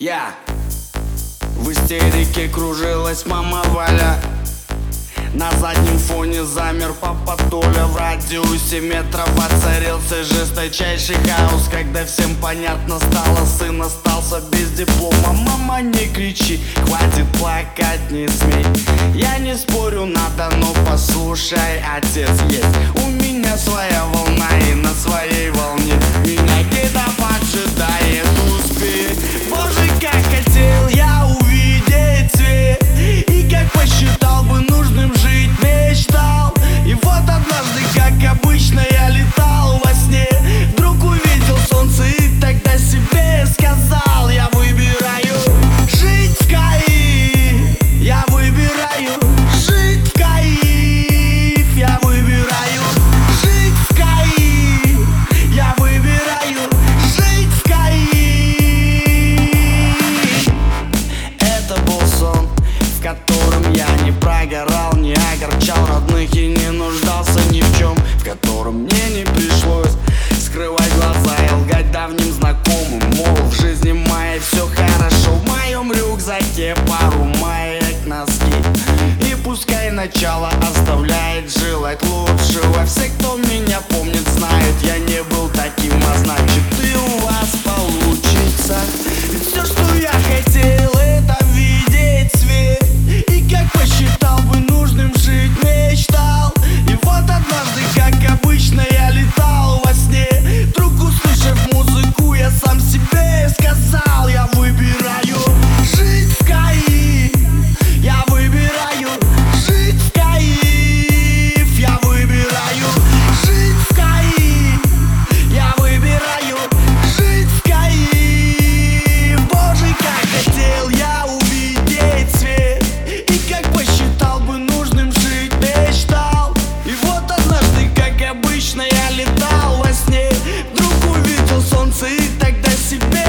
Я. В истерике кружилась мама Валя. На заднем фоне замер папа Толя. В радиусе метров воцарился жесточайший хаос. Когда всем понятно стало, сын остался без диплома. Мама, не кричи, хватит плакать, не смей Я не спорю, надо, но послушай, отец есть. У меня своя Я не прогорал, не огорчал родных и не нуждался ни в чем В котором мне не пришлось скрывать глаза и лгать давним знакомым. Мол, в жизни моей все хорошо, в моем рюкзаке пару маек, носки. И пускай начало оставляет желать лучшего. Все, кто меня помнит, знает, я не был таким baby.